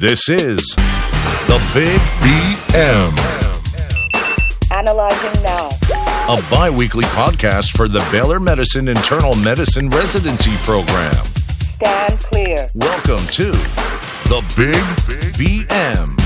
This is the Big BM, Analyzing now. a bi weekly podcast for the Baylor Medicine Internal Medicine Residency Program. Stand clear. Welcome to the Big BM.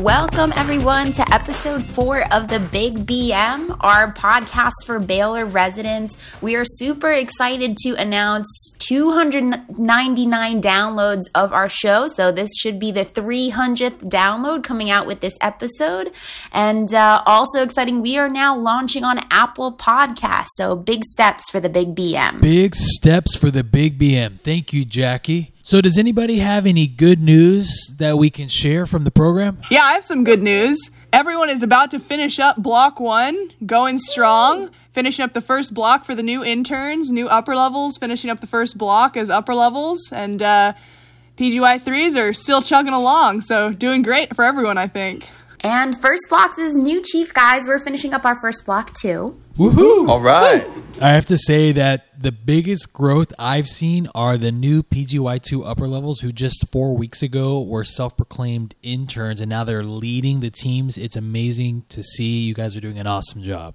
Welcome, everyone, to episode four of the Big BM, our podcast for Baylor residents. We are super excited to announce 299 downloads of our show. So, this should be the 300th download coming out with this episode. And uh, also exciting, we are now launching on Apple Podcasts. So, big steps for the Big BM. Big steps for the Big BM. Thank you, Jackie. So, does anybody have any good news that we can share from the program? Yeah, I have some good news. Everyone is about to finish up block one, going strong, finishing up the first block for the new interns, new upper levels, finishing up the first block as upper levels, and uh, PGY threes are still chugging along. So doing great for everyone, I think. And first blocks is new chief, guys. We're finishing up our first block, too. Woohoo! All right. I have to say that the biggest growth I've seen are the new PGY2 upper levels who just four weeks ago were self proclaimed interns and now they're leading the teams. It's amazing to see. You guys are doing an awesome job.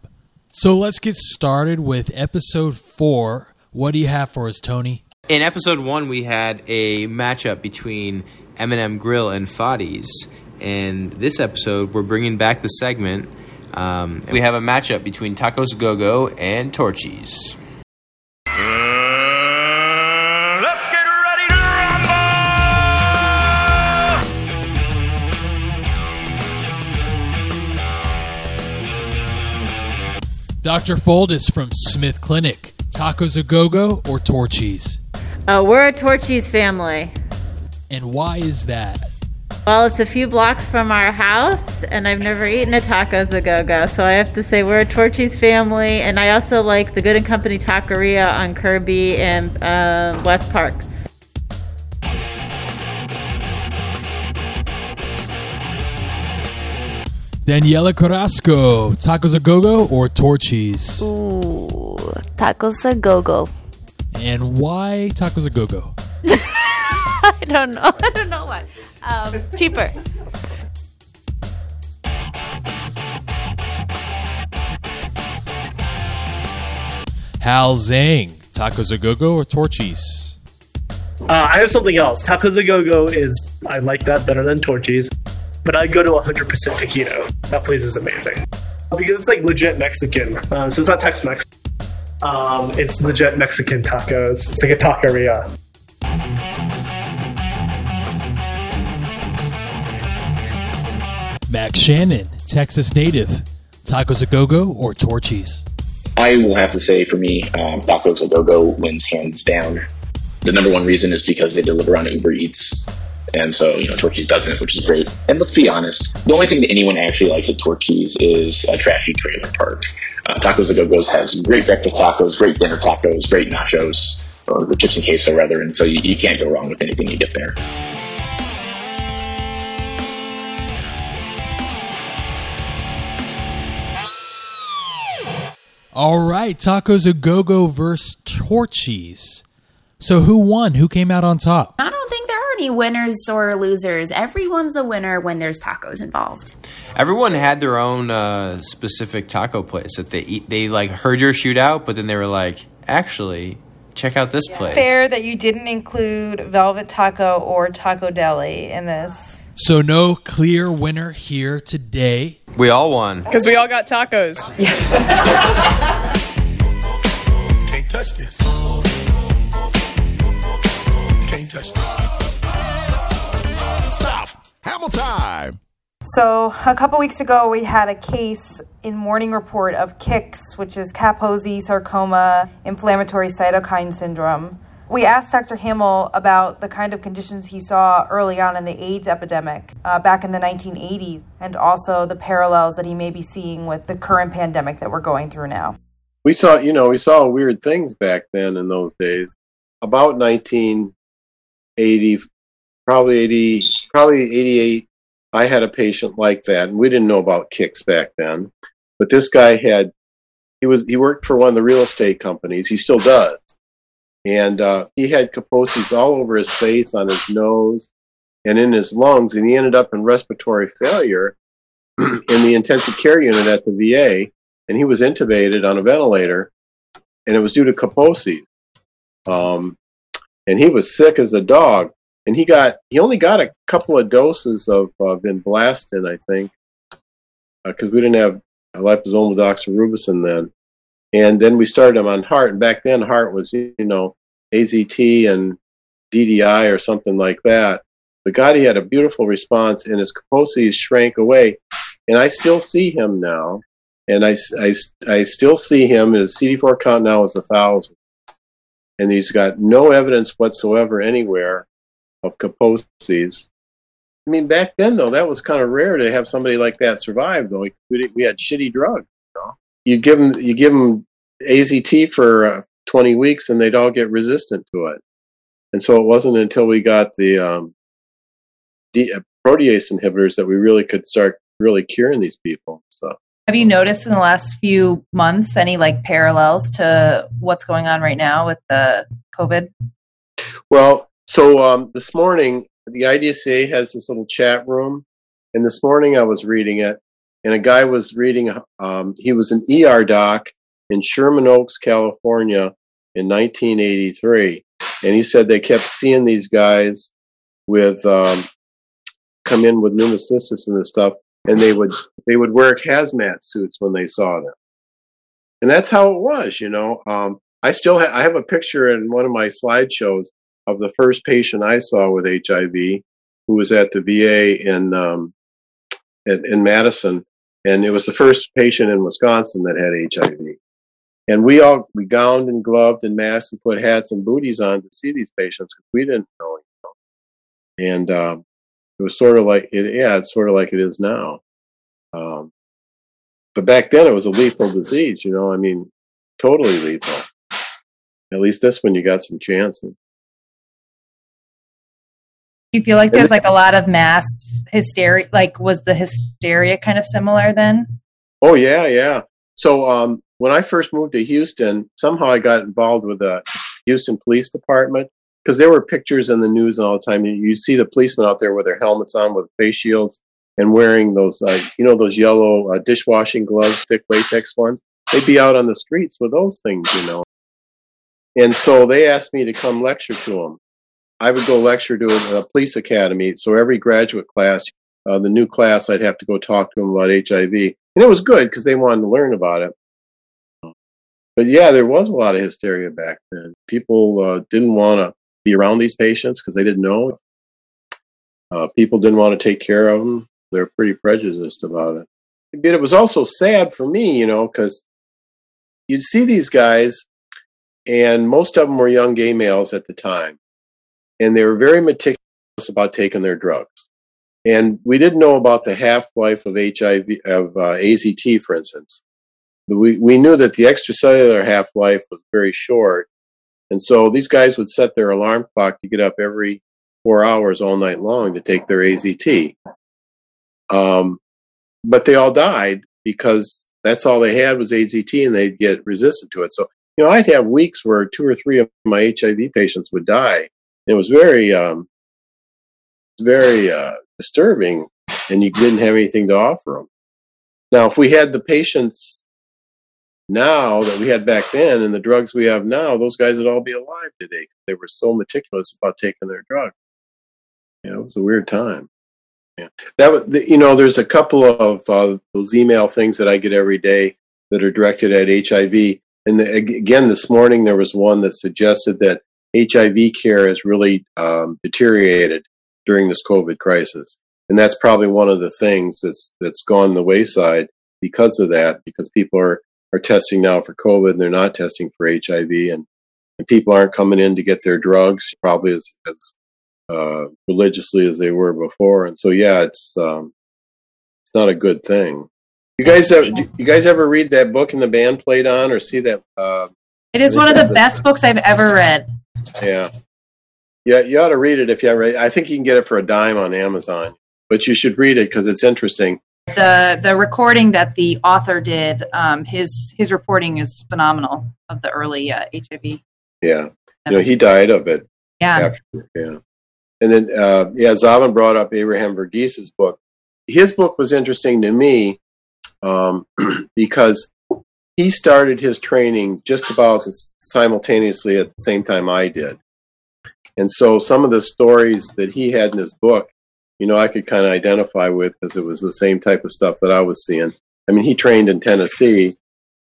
So let's get started with episode four. What do you have for us, Tony? In episode one, we had a matchup between Eminem Grill and Fadi's. And this episode, we're bringing back the segment. Um, we have a matchup between Tacos Go Go and Torchy's. let's get ready to rumble! Dr. Foldis from Smith Clinic. Tacos a go go or Torchy's? Uh, we're a Torchy's family. And why is that? Well, it's a few blocks from our house, and I've never eaten a tacos a go go, so I have to say we're a Torchy's family. And I also like the Goode and Company Taqueria on Kirby and uh, West Park. Daniela Carrasco. Tacos a go go or Torchy's? Ooh, tacos a go go. And why tacos a go go? I don't know. I don't know why. Um, cheaper. Hal Zhang. Tacos a go go or Torchy's? Uh, I have something else. Tacos a Go Go is I like that better than Torchy's, but I'd go to 100% taquito. That place is amazing because it's like legit Mexican. Uh, so it's not Tex-Mex. Um, it's legit Mexican tacos. It's like a taqueria. Max Shannon. Texas native. Tacos a go go or Torchy's? I will have to say for me, um, Tacos a Go Go wins hands down. The number one reason is because they deliver on Uber Eats. And so, you know, Torchy's doesn't, which is great. And let's be honest, the only thing that anyone actually likes at Torchy's is a trashy trailer park. Uh, tacos a Go Go's has great breakfast tacos, great dinner tacos, great nachos, or chips and queso rather. And so you, you can't go wrong with anything you get there. All right. Tacos a go go versus Torchy's. So who won? Who came out on top? I don't think there are any winners or losers. Everyone's a winner when there's tacos involved. Everyone had their own uh, specific taco place that they eat. They like heard your shootout, but then they were like, actually, check out this place. fair that you didn't include Velvet Taco or Taco Deli in this. So no clear winner here today. We all won. Because we all got tacos. Can't touch this. Can't touch this. Stop. Hammer time. So, a couple weeks ago, we had a case in Morning Report of KICS, which is Kaposi sarcoma inflammatory cytokine syndrome. We asked Dr. Hamill about the kind of conditions he saw early on in the AIDS epidemic uh, back in the 1980s, and also the parallels that he may be seeing with the current pandemic that we're going through now. we saw you know we saw weird things back then in those days about 1980 probably 80 probably 88 i had a patient like that and we didn't know about KICS back then but this guy had he was he worked for one of the real estate companies he still does and uh, he had Kaposi's all over his face, on his nose, and in his lungs, and he ended up in respiratory failure in the intensive care unit at the VA, and he was intubated on a ventilator, and it was due to Kaposi. Um, and he was sick as a dog, and he got he only got a couple of doses of uh, vinblastine, I think, because we didn't have liposomal doxorubicin then. And then we started him on HAART, and back then HAART was you know AZT and DDI or something like that. But God, he had a beautiful response, and his Kaposi shrank away. And I still see him now, and I, I, I still see him. His CD4 count now is a thousand, and he's got no evidence whatsoever anywhere of Kaposi's. I mean, back then though, that was kind of rare to have somebody like that survive. Though we, we had shitty drugs. You, give them you give them AZT for uh, 20 weeks, and they'd all get resistant to it. And so it wasn't until we got the um, uh, protease inhibitors that we really could start really curing these people. So. Have you noticed in the last few months any like parallels to what's going on right now with the COVID? Well, so um, this morning the IDSA has this little chat room, and this morning I was reading it, and a guy was reading. Um, he was an ER doc in Sherman Oaks, California, in 1983, and he said they kept seeing these guys with um, come in with pneumocystis and this stuff, and they would they would wear hazmat suits when they saw them, and that's how it was. You know, um, I still ha- I have a picture in one of my slideshows of the first patient I saw with HIV, who was at the VA in um, in, in Madison, and it was the first patient in Wisconsin that had HIV. And we all we gowned and gloved and masked and put hats and booties on to see these patients because we didn't know. Know. And um, it was sort of like it. Yeah, it's sort of like it is now. Um, but back then, it was a lethal disease. You know, I mean, totally lethal. At least this one, you got some chances. You feel like there's like a lot of mass hysteria? Like, was the hysteria kind of similar then? Oh yeah, yeah. So um, when I first moved to Houston, somehow I got involved with the Houston Police Department because there were pictures in the news all the time. You, you see the policemen out there with their helmets on, with face shields, and wearing those, uh, you know, those yellow uh, dishwashing gloves, thick latex ones. They'd be out on the streets with those things, you know. And so they asked me to come lecture to them. I would go lecture to a, police academy. So every graduate class, uh, the new class, I'd have to go talk to them about HIV. And it was good because they wanted to learn about it. But yeah, there was a lot of hysteria back then. People uh, didn't want to be around these patients because they didn't know. Uh, people didn't want to take care of them. They're pretty prejudiced about it. But it was also sad for me, you know, because you'd see these guys, and most of them were young gay males at the time and they were very meticulous about taking their drugs. And we didn't know about the half life of HIV, of uh, AZT, for instance. We, we knew that the extracellular half life was very short. And so these guys would set their alarm clock to get up every four hours all night long to take their AZT. Um, but they all died because that's all they had was AZT and they'd get resistant to it. So, you know, I'd have weeks where two or three of my HIV patients would die it was very, um, very uh, disturbing, and you didn't have anything to offer them. Now, if we had the patients now that we had back then and the drugs we have now, those guys would all be alive today. They were so meticulous about taking their drug. Know, it was a weird time. Yeah. That was, you know, there's a couple of uh, those email things that I get every day that are directed at HIV. And the, again, this morning there was one that suggested that HIV care has really um, deteriorated during this COVID crisis, and that's probably one of the things that's that's gone the wayside because of that. Because people are are testing now for COVID, and they're not testing for HIV, and and people aren't coming in to get their drugs probably as as uh, religiously as they were before. And so, yeah, it's um, it's not a good thing. You guys, ever, you guys ever read that book and the band played on, or see that? Uh, it is one of the best books I've ever read. Yeah. Yeah, you ought to read it if you ever. I think you can get it for a dime on Amazon, but you should read it because it's interesting. The the recording that the author did, um, his his reporting is phenomenal of the early uh, HIV. Yeah, you know, he died of it. Yeah. After, yeah. And then, uh, yeah, Zavin brought up Abraham Verghese's book. His book was interesting to me um, because he started his training just about simultaneously at the same time I did. And so some of the stories that he had in his book, you know, I could kind of identify with because it was the same type of stuff that I was seeing. I mean, he trained in Tennessee,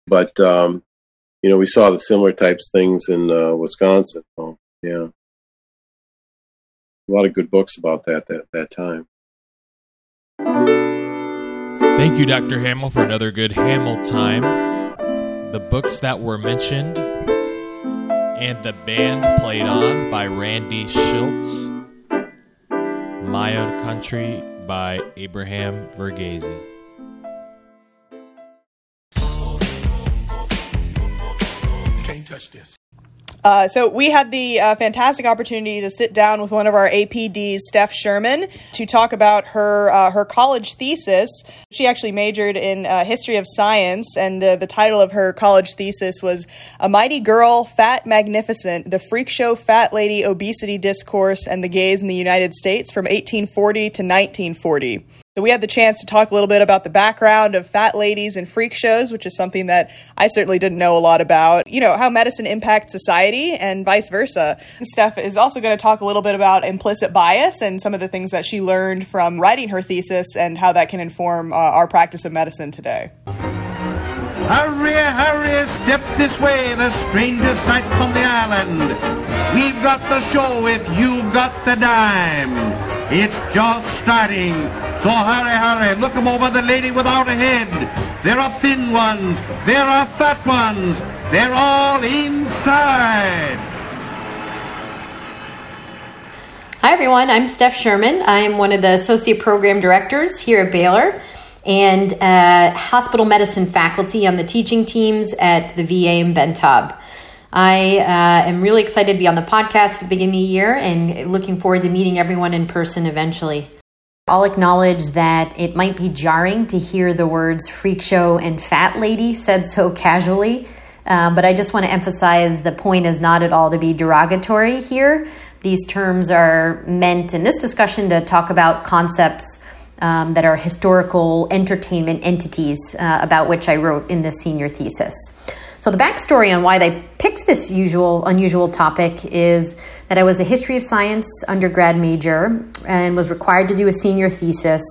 but, um, you know, we saw the similar types things in uh, Wisconsin. So, yeah. A lot of good books about that that, that time. Thank you, Dr. Hamill, for another good Hamill time. The books that were mentioned and the band played on by Randy Shilts. My Own Country by Abraham Verghese. Uh, so we had the uh, fantastic opportunity to sit down with one of our APDs, Steph Sherman, to talk about her uh, her college thesis. She actually majored in uh, history of science, and uh, the title of her college thesis was "A Mighty Girl, Fat Magnificent: The Freak Show Fat Lady Obesity Discourse and the Gays in the United States from 1840 to 1940." So we had the chance to talk a little bit about the background of fat ladies and freak shows, which is something that I certainly didn't know a lot about. You know, how medicine impacts society and vice versa. Steph is also going to talk a little bit about implicit bias and some of the things that she learned from writing her thesis and how that can inform uh, our practice of medicine today. Hurry, hurry, step this way, the strangest sight on the island. We've got the show if you've got the dime. It's just starting, so hurry, hurry, look 'em over the lady without a head. There are thin ones, there are fat ones, they're all inside. Hi, everyone. I'm Steph Sherman. I am one of the associate program directors here at Baylor and uh, hospital medicine faculty on the teaching teams at the VA in Bentob. I uh, am really excited to be on the podcast at the beginning of the year and looking forward to meeting everyone in person eventually. I'll acknowledge that it might be jarring to hear the words freak show and fat lady said so casually, uh, but I just want to emphasize the point is not at all to be derogatory here. These terms are meant in this discussion to talk about concepts um, that are historical entertainment entities uh, about which I wrote in the senior thesis. So the backstory on why they picked this usual unusual topic is that I was a history of science undergrad major and was required to do a senior thesis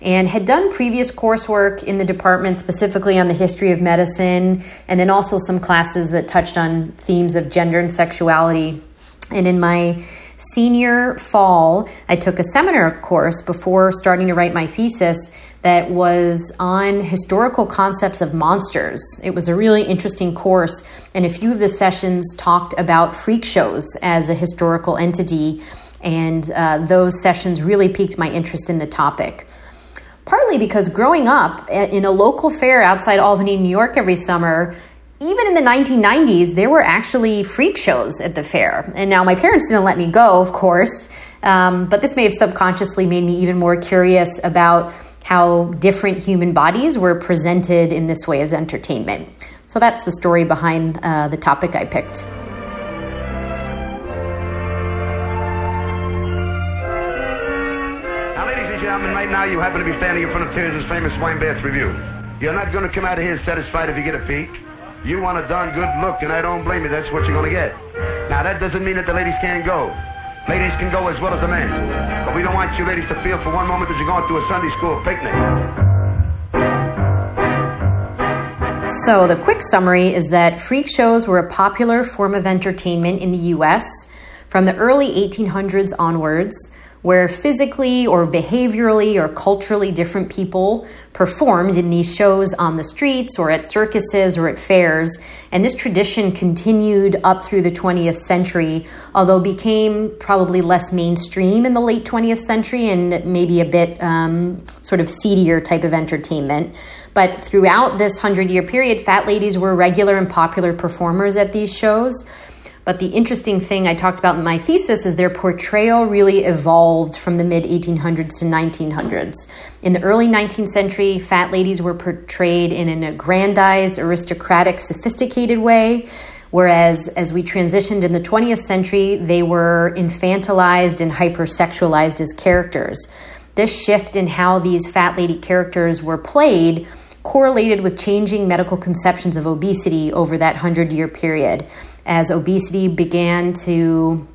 and had done previous coursework in the department specifically on the history of medicine and then also some classes that touched on themes of gender and sexuality. And in my senior fall, I took a seminar course before starting to write my thesis that was on historical concepts of monsters. It was a really interesting course, and a few of the sessions talked about freak shows as a historical entity, and uh, those sessions really piqued my interest in the topic. Partly because growing up in a local fair outside Albany, New York every summer, even in the 1990s, there were actually freak shows at the fair. And now my parents didn't let me go, of course, um, but this may have subconsciously made me even more curious about how different human bodies were presented in this way as entertainment. So that's the story behind uh, the topic I picked. Now, ladies and gentlemen, right now you happen to be standing in front of Tears' famous wine bath review. You're not going to come out of here satisfied if you get a peek. You want a darn good look, and I don't blame you. That's what you're going to get. Now, that doesn't mean that the ladies can't go. Ladies can go as well as the men. But we don't want you ladies to feel for one moment that you're going to a Sunday school picnic. So, the quick summary is that freak shows were a popular form of entertainment in the US from the early 1800s onwards where physically or behaviorally or culturally different people performed in these shows on the streets or at circuses or at fairs. And this tradition continued up through the 20th century, although became probably less mainstream in the late 20th century and maybe a bit um, sort of seedier type of entertainment. But throughout this 100 year period, fat ladies were regular and popular performers at these shows. But the interesting thing I talked about in my thesis is their portrayal really evolved from the mid 1800s to 1900s. In the early 19th century, fat ladies were portrayed in an aggrandized, aristocratic, sophisticated way, Whereas as we transitioned in the 20th century, they were infantilized and hypersexualized as characters. This shift in how these fat lady characters were played correlated with changing medical conceptions of obesity over that 100 year period as obesity began to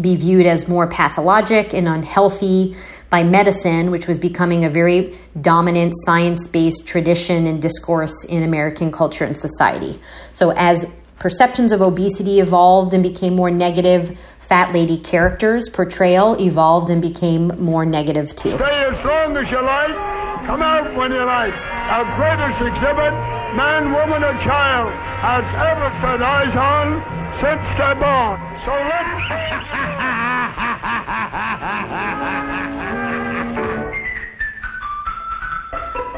be viewed as more pathologic and unhealthy by medicine, which was becoming a very dominant science based tradition and discourse in American culture and society. So, as perceptions of obesity evolved and became more negative, fat lady characters' portrayal evolved and became more negative too. Stay as strong as you like. Come out when you like. Our greatest exhibit, man, woman, or child, has ever set eyes on since they're born. So let's.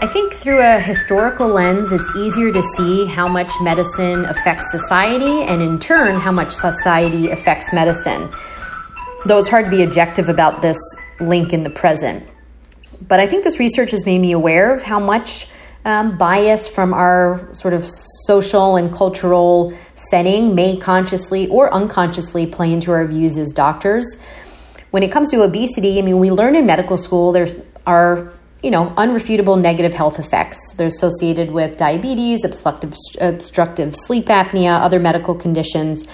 I think through a historical lens, it's easier to see how much medicine affects society and in turn how much society affects medicine. Though it's hard to be objective about this link in the present. But I think this research has made me aware of how much um, bias from our sort of social and cultural setting may consciously or unconsciously play into our views as doctors. When it comes to obesity, I mean, we learn in medical school there are you know, unrefutable negative health effects. They're associated with diabetes, obstructive, obstructive sleep apnea, other medical conditions.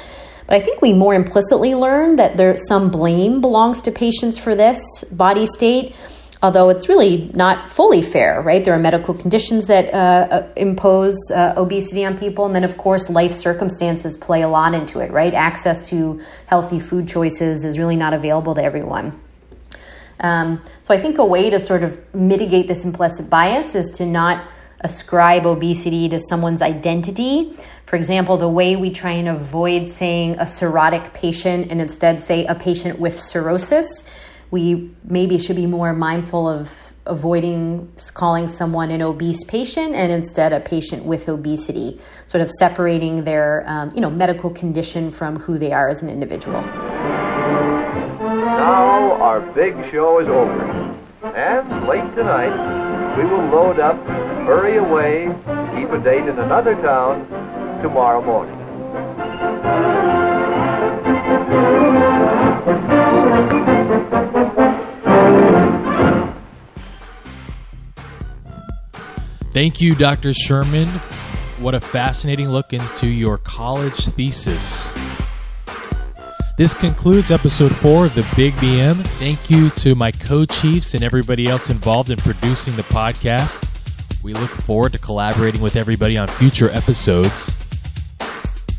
But I think we more implicitly learn that there some blame belongs to patients for this body state, although it's really not fully fair, right? There are medical conditions that uh, uh, impose uh, obesity on people, and then of course life circumstances play a lot into it, right? Access to healthy food choices is really not available to everyone. Um, so I think a way to sort of mitigate this implicit bias is to not ascribe obesity to someone's identity. For example, the way we try and avoid saying a cirrhotic patient and instead say a patient with cirrhosis, we maybe should be more mindful of avoiding calling someone an obese patient and instead a patient with obesity, sort of separating their um, you know medical condition from who they are as an individual. Now our big show is over. And late tonight, we will load up, hurry away, keep a date in another town tomorrow morning. Thank you, Dr. Sherman. What a fascinating look into your college thesis. This concludes episode four of the Big BM. Thank you to my co chiefs and everybody else involved in producing the podcast. We look forward to collaborating with everybody on future episodes.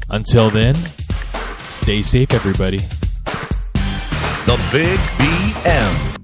Until then, stay safe, everybody. The Big BM.